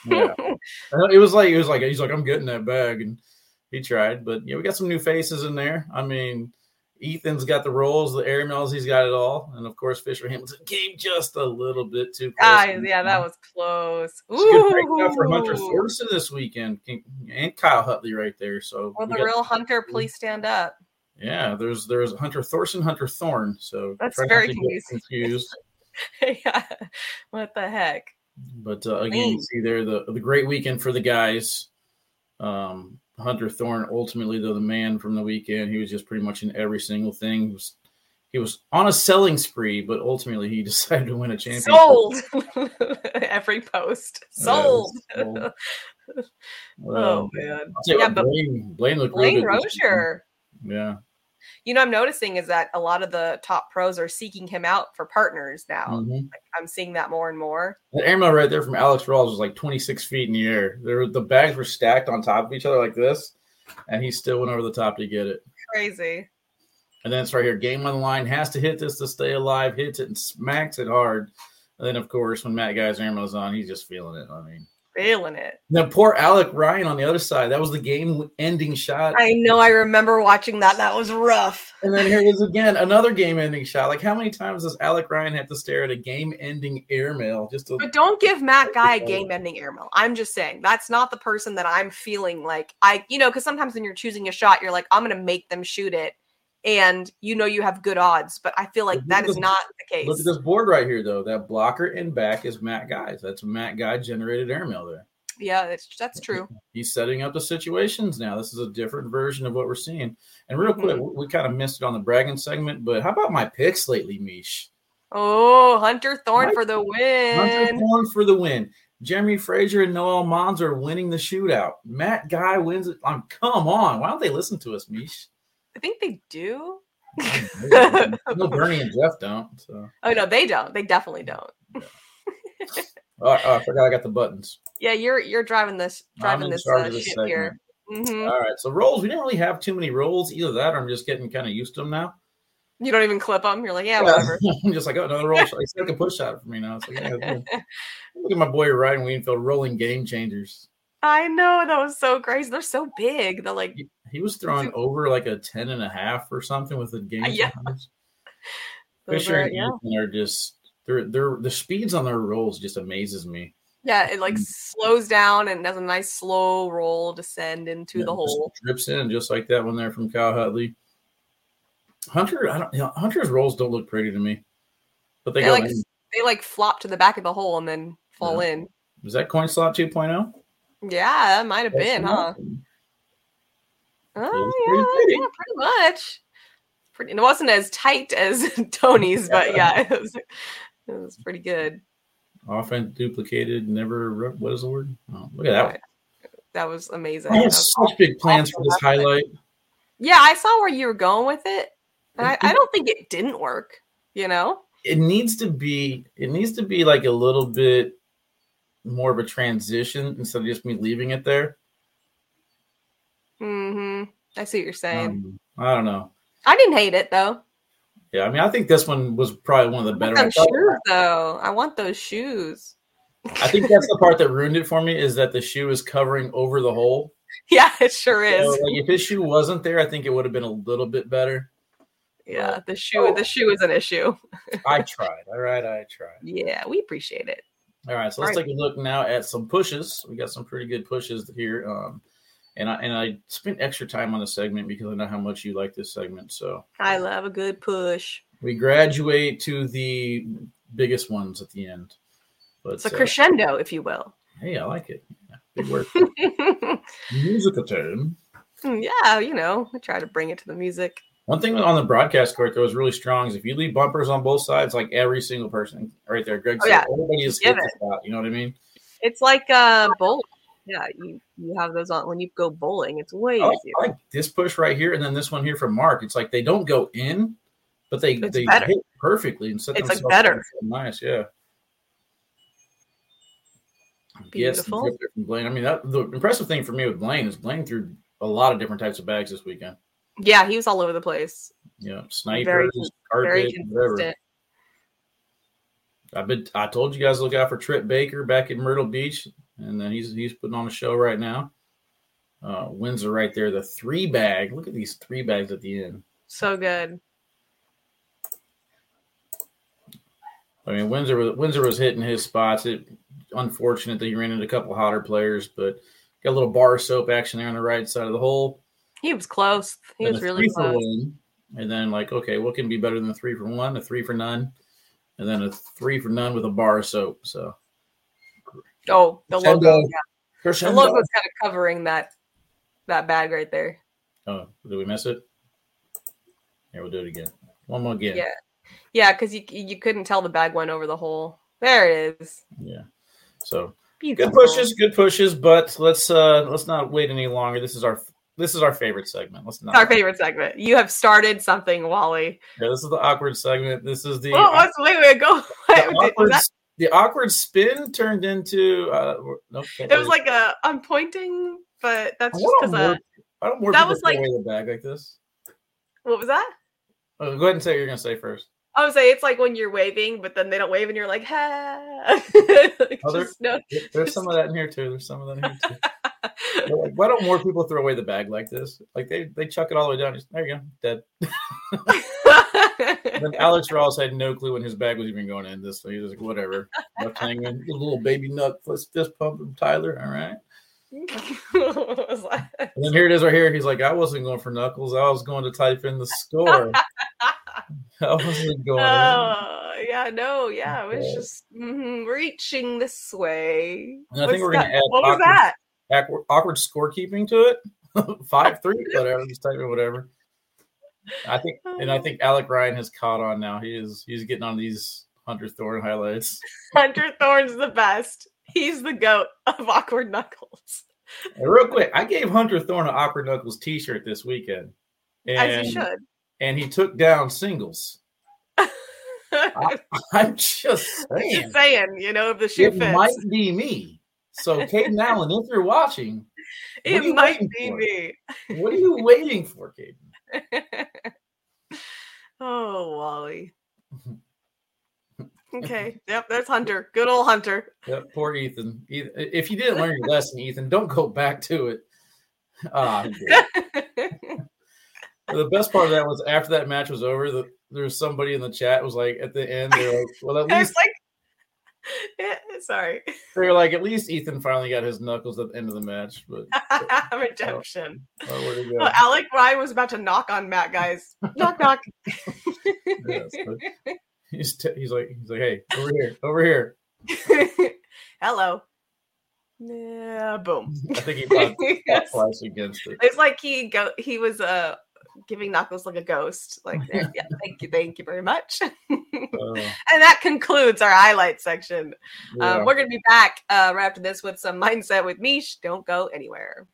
yeah, [laughs] it was like it was like he's like I'm getting that bag, and he tried, but yeah, we got some new faces in there. I mean, Ethan's got the rolls, the airmails, he's got it all, and of course Fisher Hamilton [laughs] came just a little bit too close. Ah, yeah, that was close. Ooh. Good for Hunter Thorson this weekend, and Kyle Hutley right there. So, well, the real Hunter, please stand up. Yeah, there's there's Hunter Thorson, Hunter Thorn. So that's very confusing. confused. [laughs] yeah, what the heck? But uh, again, you see there the the great weekend for the guys. Um, Hunter Thorn, ultimately though the man from the weekend, he was just pretty much in every single thing. He was he was on a selling spree, but ultimately he [laughs] decided to win a championship. Sold [laughs] every post. Sold. sold. [laughs] oh man. Yeah, but Blaine, Blaine looked Blaine really Rozier. Yeah you know, I'm noticing is that a lot of the top pros are seeking him out for partners now. Mm-hmm. Like, I'm seeing that more and more. The airmail right there from Alex Rawls was like 26 feet in the air. There, the bags were stacked on top of each other like this, and he still went over the top to get it. Crazy. And then it's right here. Game on the line has to hit this to stay alive. Hits it and smacks it hard. And then, of course, when Matt Guy's airmail's on, he's just feeling it. I mean, feeling it. Now, poor Alec Ryan on the other side. That was the game-ending shot. I know. I remember watching that. That was rough. And then here is again, another game-ending shot. Like, how many times does Alec Ryan have to stare at a game-ending airmail just to? But don't give Matt Guy a [laughs] game-ending airmail. I'm just saying that's not the person that I'm feeling like I, you know, because sometimes when you're choosing a shot, you're like, I'm going to make them shoot it, and you know you have good odds. But I feel like Look that this- not the case. Look at this board right here, though. That blocker and back is Matt Guy's. That's Matt Guy generated airmail there. Yeah, that's that's true. He's setting up the situations now. This is a different version of what we're seeing. And real quick, Mm-hmm. we, we kind of missed it on the bragging segment, but how about my picks lately, Meesh? Oh, Hunter Thorne Right. for the win. Hunter win. Thorne for the win. Jeremy Frazier and Noah Almanza winning the shootout. Matt Guy wins it. Um, come on. Why don't they listen to us, Meesh? I think they do. [laughs] no, Bernie and Jeff don't. So. Oh no, they don't. They definitely don't. [laughs] Oh, oh, I forgot I got the buttons. Yeah, you're you're driving this driving in this uh, this ship segment. here. hmm All right. So rolls, we didn't really have too many rolls. Either that or I'm just getting kind of used to them now. You don't even clip them. You're like, yeah, whatever. [laughs] I'm just like, oh, another roll shot. It's like a push shot for me now. It's like, yeah, yeah. look at my boy Ryan Weenfield rolling game changers. I know that was so crazy. They're so big. They're like, He, he was throwing over like a 10 and a half or something with the game Yeah. [laughs] Fisher are, and yeah, are just they're they're the speeds on their rolls just amazes me. yeah. It Mm. like slows down and does a nice slow roll descend into Yeah, the hole. drips in just like that one there from Kyle Hutley. Hunter, I don't. You know, Hunter's rolls don't look pretty to me, but they They go like in. they like flop to the back of the hole and then fall in. Is that coin slot oh? 2.0? Yeah, that might have been, huh? Oh pretty yeah, pretty. yeah, pretty much. Pretty. It wasn't as tight as [laughs] Tony's, but yeah, [laughs] it was. It was pretty good. Often duplicated, never. re- What is the word? Oh, look at that one. That was amazing. I That have was such big plans for this highlight. Yeah, I saw where you were going with it. And I, I don't think it didn't work, you know? It needs to be. It needs to be like a little bit more of a transition instead of just me leaving it there. Mm-hmm. I see what you're saying. Um, I don't know. I didn't hate it though. Yeah, I mean, I think this one was probably one of the better. those shoes though. I want those shoes. I think that's the part that ruined it for me is that the shoe is covering over the hole. [laughs] Yeah, it sure So, is. like, if his shoe wasn't there, I think it would have been a little bit better. Yeah, the shoe the shoe is an issue. I tried. All right, I tried. [laughs] Yeah, we appreciate it. All right, so let's right. take a look now at some pushes. We got some pretty good pushes here. Um, and I and I spent extra time on the segment because I know how much you like this segment. So I love a good push. we graduate to the biggest ones at the end. But It's a uh, crescendo, if you will. hey, I like it. Yeah, big word. [laughs] Musical term. yeah, you know, I try to bring it to the music. One thing on the broadcast court that was really strong is if you leave bumpers on both sides, like every single person right there, Greg Oh, said, yeah. everybody is hit the spot. You know what I mean? It's like uh bowling. Yeah, you you have those on when you go bowling. It's way I like, easier. I like this push right here, and then this one here from Mark. It's like they don't go in, but they It's they better. hit perfectly and set It's, like, better. Nice, yeah. Beautiful. from Blaine. I mean, that, the impressive thing for me with Blaine is Blaine threw a lot of different types of bags this weekend. Yeah, he was all over the place. Yeah, know, Very snipers, carpet, Very whatever. I've been. I told you guys to look out for Trip Baker back in Myrtle Beach, and then he's he's putting on a show right now. Uh, Windsor right there, the three bag. Look at these three bags at the end. So good. I mean, Windsor was Windsor was hitting his spots. It unfortunate that he ran into a couple hotter players, but got a little bar soap action there on the right side of the hole. He was close. He was really close. one, and then like, okay, what can be better than a three for one? A three for none, and then a three for none with a bar of soap. So Oh, the Crescendo. logo. Yeah. The logo's kind of covering that that bag right there. Oh, did we miss it? Here, we'll do it again. One more again. Yeah. Yeah, because you you couldn't tell the bag went over the hole. There it is. Yeah. So Beautiful. good pushes, good pushes, but let's uh let's not wait any longer. This is our this is our favorite segment. Let's not. It's our favorite segment. You have started something, Wally. Yeah, this is the awkward segment. This is the, Oh, what's, wait, wait, go. the awkward, that- the awkward spin turned into uh nope, it was really- like a I'm pointing, but that's I just because uh, I don't more that was like- the bag like this. what was that? Oh, go ahead and say what you're gonna say first. I would say it's like when you're waving, but then they don't wave and you're like, ha. like, [laughs] Oh, there- no. There's some of that in here too. There's some of that in here too. [laughs] Like, why don't more people throw away the bag like this? Like they, they chuck it all the way down. Just, there you go, dead. Then [laughs] Alex Ross had no clue when his bag was even going in. This, so he was like, whatever. Left hanging, a little baby nut fist fist pump Tyler. All right. What was that? And then here it is right here. He's like, I wasn't going for knuckles. I was going to type in the score. [laughs] I wasn't going. in. Oh, yeah, no, yeah, it was just mhm, reaching this way. And I think What's we're gonna add What was that? Awkward, awkward scorekeeping to it. [laughs] Five three, [laughs] whatever. Just type in whatever. I think, and I think Alec Ryan has caught on now. He is he's getting on these Hunter Thorne highlights. [laughs] Hunter Thorne's the best. He's the goat of awkward knuckles. And real quick, I gave Hunter Thorne an Awkward Knuckles T-shirt this weekend, and As you should. and he took down singles. I'm just saying, Just saying, you know, if the shoe it fits. might be me. So, Caden Allen, if you're watching, [laughs] it you might be for? me. what are you waiting for, Caden? [laughs] oh, Wally. [laughs] Okay. Yep, there's Hunter. Good old Hunter. Yep, poor Ethan. If you didn't learn your lesson, Ethan, don't go back to it. Ah, the best part of that was after that match was over, the, there was somebody in the chat was like at the end, they're like, well, at least like, [laughs] sorry. they're like, at least Ethan finally got his knuckles at the end of the match. But [laughs] [laughs] Redemption. oh, where'd he go? Oh, Alec Ryan was about to knock on Matt, guys. knock, knock. Yes, he's, t- he's like, he's like, hey, over here, over here. Hello. Yeah, boom. I think he thought Yes. twice against it. It's like he go he was uh giving Knuckles like a ghost. Like [laughs] yeah, thank you, thank you very much. [laughs] Uh, and that concludes our highlight section. yeah. Um, we're gonna be back uh, right after this with some mindset with Meesh. Don't go anywhere.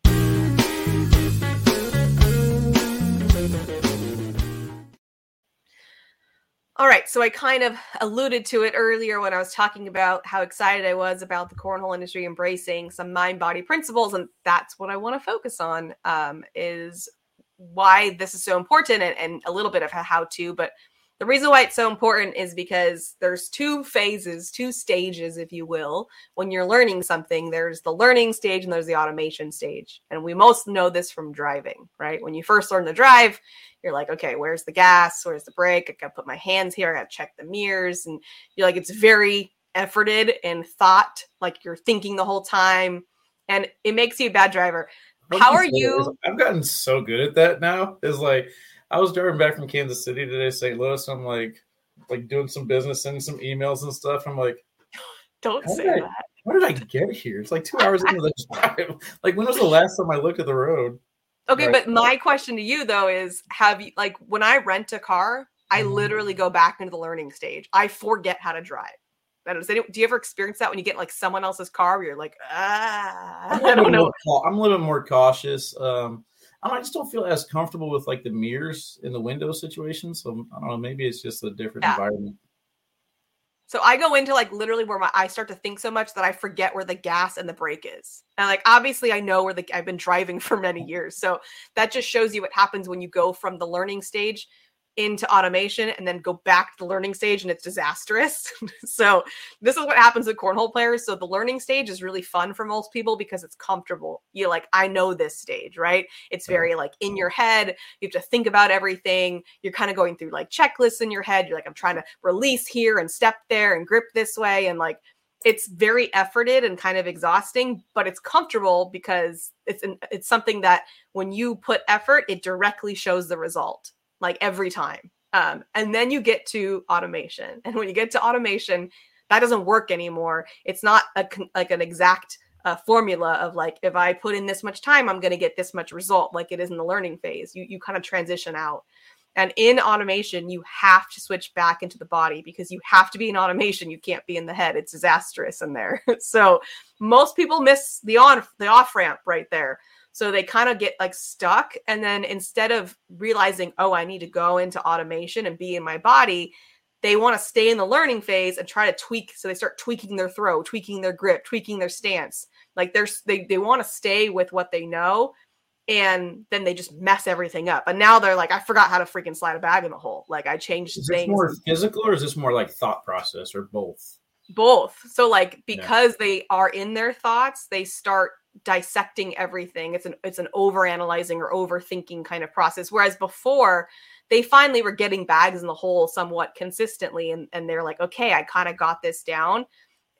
All right, so I kind of alluded to it earlier when I was talking about how excited I was about the cornhole industry embracing some mind-body principles, and that's what I want to focus on. Um, is why this is so important and, and a little bit of how-to, but the reason why it's so important is because there's two phases, two stages, if you will, when you're learning something. There's the learning stage and there's the automation stage. And we most know this from driving, right? When you first learn to drive, you're like, okay, where's the gas? Where's the brake? I gotta put my hands here. I gotta check the mirrors. And you're like, it's very efforted and thought, like you're thinking the whole time. And it makes you a bad driver. How are you- I've gotten so good at that now. Is like I was driving back from Kansas City today, St. Louis. I'm like, like doing some business, sending some emails and stuff. I'm like, [laughs] Don't say Okay. that. where did I get here? It's like two hours into the [laughs] drive. [laughs] Like, when was the last time I looked at the road? Okay, Right. but my question to you though is have you like when I rent a car, I Mhm. literally go back into the learning stage. I forget how to drive. I don't know. Do you ever experience that when you get like someone else's car where you're like, ah, I'm a [laughs] I little don't know. more I'm a little bit more cautious. Um, I, I just don't feel as comfortable with like the mirrors in the window situation. So I don't know. Maybe it's just a different Yeah. environment. So I go into like literally where my I start to think so much that I forget where the gas and the brake is. And like obviously I know where the I've been driving [laughs] for many years. So that just shows you what happens when you go from the learning stage into automation and then go back to the learning stage and it's disastrous. [laughs] so this is what happens with cornhole players. So the learning stage is really fun for most people because it's comfortable. You like I know this stage, right? It's very like in your head. You have to think about everything. You're kind of going through like checklists in your head. You're like I'm trying to release here and step there and grip this way and like it's very efforted and kind of exhausting, but it's comfortable because it's an, it's something that when you put effort, it directly shows the result like every time. Um, and then you get to automation, and when you get to automation, that doesn't work anymore. It's not a like an exact uh, formula of like if I put in this much time, I'm going to get this much result, like it is in the learning phase. You you kind of transition out. And in automation, you have to switch back into the body because you have to be in automation. You can't be in the head. It's disastrous in there. [laughs] so most people miss the on the off ramp right there. So they kind of get like stuck. And then instead of realizing, oh, I need to go into automation and be in my body, they want to stay in the learning phase and try to tweak. So they start tweaking their throw, tweaking their grip, tweaking their stance. Like there's they they want to stay with what they know and then they just mess everything up. And now they're like, I forgot how to freaking slide a bag in the hole. Like I changed things. Is this things. more physical or is this more like thought process or both? both so like because they are in their thoughts they start dissecting everything. It's an it's an over analyzing or overthinking kind of process. Whereas before they finally were getting bags in the hole somewhat consistently and, and they're like okay i kind of got this down.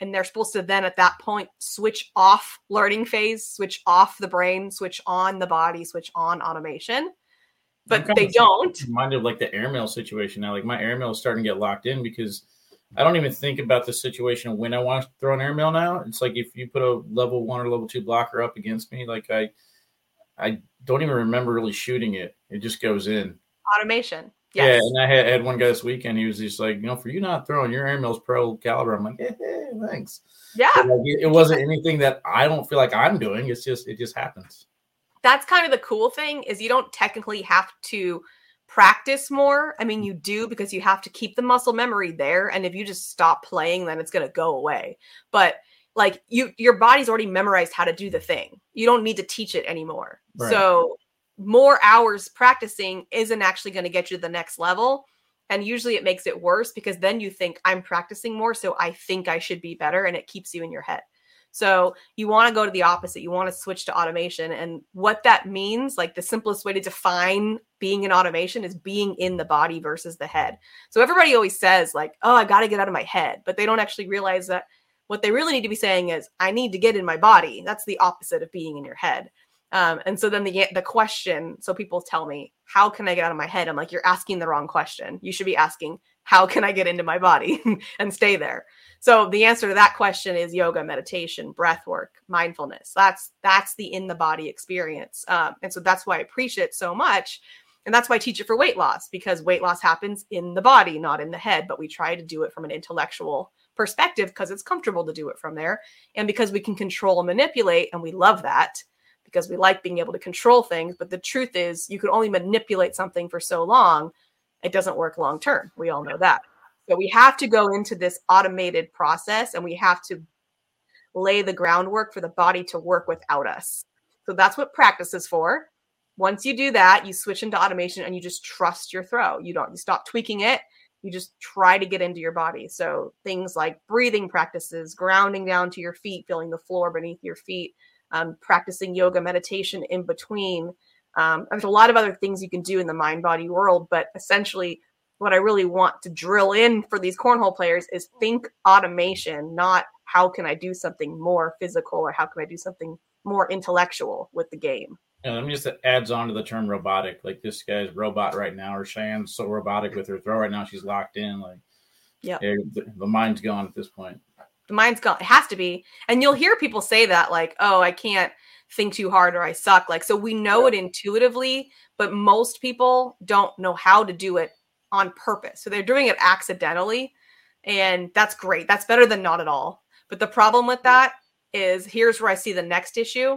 And they're supposed to then at that point switch off learning phase switch off the brain switch on the body switch on automation. But they don't. Reminded of like the airmail situation now. Like my airmail is starting to get locked in because I don't even think about the situation when I want to throw an airmail now. It's like if you put a level one or level two blocker up against me, like I I don't even remember really shooting it. It just goes in. automation Yeah, and I had, had one guy this weekend. He was just like, you know, for you not throwing your airmails pro caliber, I'm like, eh, eh, thanks. yeah like, it, it wasn't anything that I don't feel like I'm doing. It's just it just happens. that's kind of the cool thing is you don't technically have to practice more. I mean you do because you have to keep the muscle memory there and if you just stop playing then it's going to go away. But like you your body's already memorized how to do the thing. You don't need to teach it anymore. Right. so more hours practicing isn't actually going to get you to the next level and usually it makes it worse because then you think i'm practicing more so i think i should be better and it keeps you in your head so you want to go to the opposite. You want to switch to automation. And what that means, like the simplest way to define being in automation is being in the body versus the head. So everybody always says, like, oh, I got to get out of my head. But they don't actually realize that what they really need to be saying is, I need to get in my body. That's the opposite of being in your head. Um, and so then the the question, so people tell me, how can I get out of my head? I'm like, you're asking the wrong question. You should be asking, how can I get into my body [laughs] and stay there? So the answer to that question is yoga, meditation, breath work, mindfulness. That's that's the in the body experience, um, and so that's why I preach it so much, and that's why I teach it for weight loss because weight loss happens in the body, not in the head. But we try to do it from an intellectual perspective because it's comfortable to do it from there, and because we can control and manipulate, and we love that because we like being able to control things. But the truth is, you can only manipulate something for so long; it doesn't work long term. We all know that. So we have to go into this automated process and we have to lay the groundwork for the body to work without us. So that's what practice is for. Once you do that, you switch into automation and you just trust your throw. You don't you stop tweaking it. You just try to get into your body. So things like breathing practices, grounding down to your feet, feeling the floor beneath your feet, um, practicing yoga meditation in between. Um, there's a lot of other things you can do in the mind body world, but essentially, what I really want to drill in for these cornhole players is think automation, not how can I do something more physical or how can I do something more intellectual with the game. And let me just adds on to the term robotic. Like this guy's robot right now, or Cheyenne's so robotic with her throw right now. She's locked in. Like, Yep. yeah, the, the mind's gone at this point. The mind's gone. It has to be. And you'll hear people say that, like, oh, I can't think too hard or I suck. Like, so we know it intuitively, but most people don't know how to do it on purpose. So they're doing it accidentally. And that's great. That's better than not at all. But the problem with that is here's where I see the next issue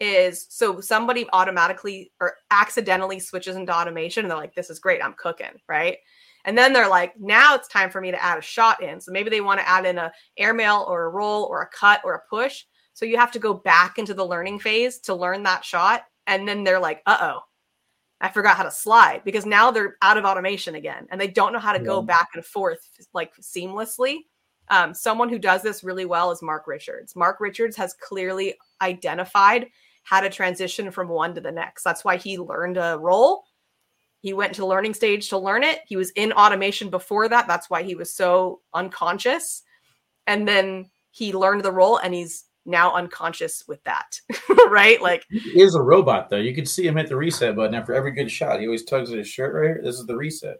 is so somebody automatically or accidentally switches into automation and they're like, this is great, I'm cooking, right? And then they're like, now it's time for me to add a shot in. So maybe they want to add in a airmail or a roll or a cut or a push. So you have to go back into the learning phase to learn that shot. And then they're like, uh oh, I forgot how to slide because now they're out of automation again and they don't know how to go back and forth like seamlessly. Um, someone who does this really well is Mark Richards. Mark Richards has clearly identified how to transition from one to the next. That's why he learned a roll. He went to the learning stage to learn it. He was in automation before that. That's why he was so unconscious. And then he learned the roll and he's now unconscious with that. [laughs] right? Like, He is a robot though. You can see him hit the reset button after every good shot. He always tugs at his shirt right here. This is the reset.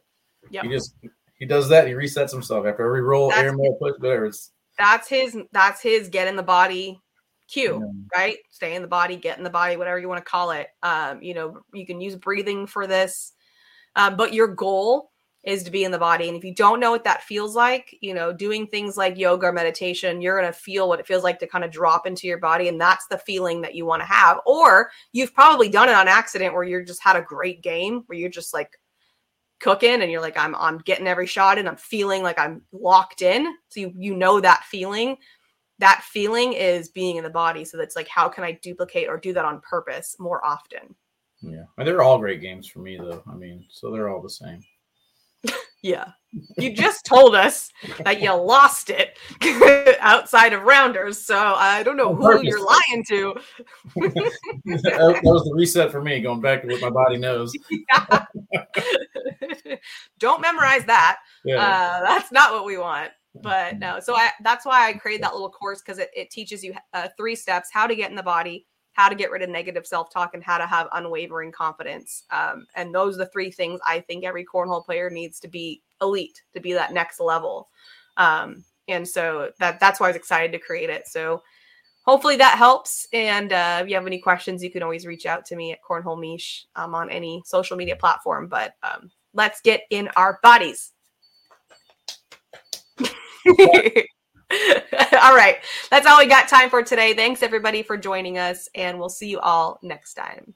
Yeah. He just he does that. He resets himself after every roll, That's- airmail, push, whatever. It's that's his that's his get in the body cue Yeah. right stay in the body get in the body whatever you want to call it um you know you can use breathing for this um, but your goal is to be in the body and if you don't know what that feels like you know doing things like yoga or meditation you're going to feel what it feels like to kind of drop into your body and that's the feeling that you want to have or you've probably done it on accident where you're just had a great game where you're just like cooking and you're like I'm I'm getting every shot and I'm feeling like I'm locked in. So you you know that feeling. That feeling is being in the body. So that's like how can I duplicate or do that on purpose more often? Yeah, and they're all great games for me, though. I mean, so they're all the same. Yeah. You just told us that you lost it [laughs] outside of rounders, so I don't know On who purpose. you're lying to. [laughs] that was the reset for me, going back to what my body knows. [laughs] don't memorize that. Yeah, Uh, that's not what we want. But no, so I that's why I created that little course because it, it teaches you uh, three steps: how to get in the body, how to get rid of negative self talk, and how to have unwavering confidence. Um, and those are the three things I think every cornhole player needs to be elite to be that next level. Um, and so that that's why I was excited to create it. So hopefully that helps. And uh, if you have any questions, you can always reach out to me at Cornhole Meesh um, on any social media platform. But um, let's get in our bodies. [laughs] [laughs] all right. That's all we got time for today. Thanks everybody for joining us, and we'll see you all next time.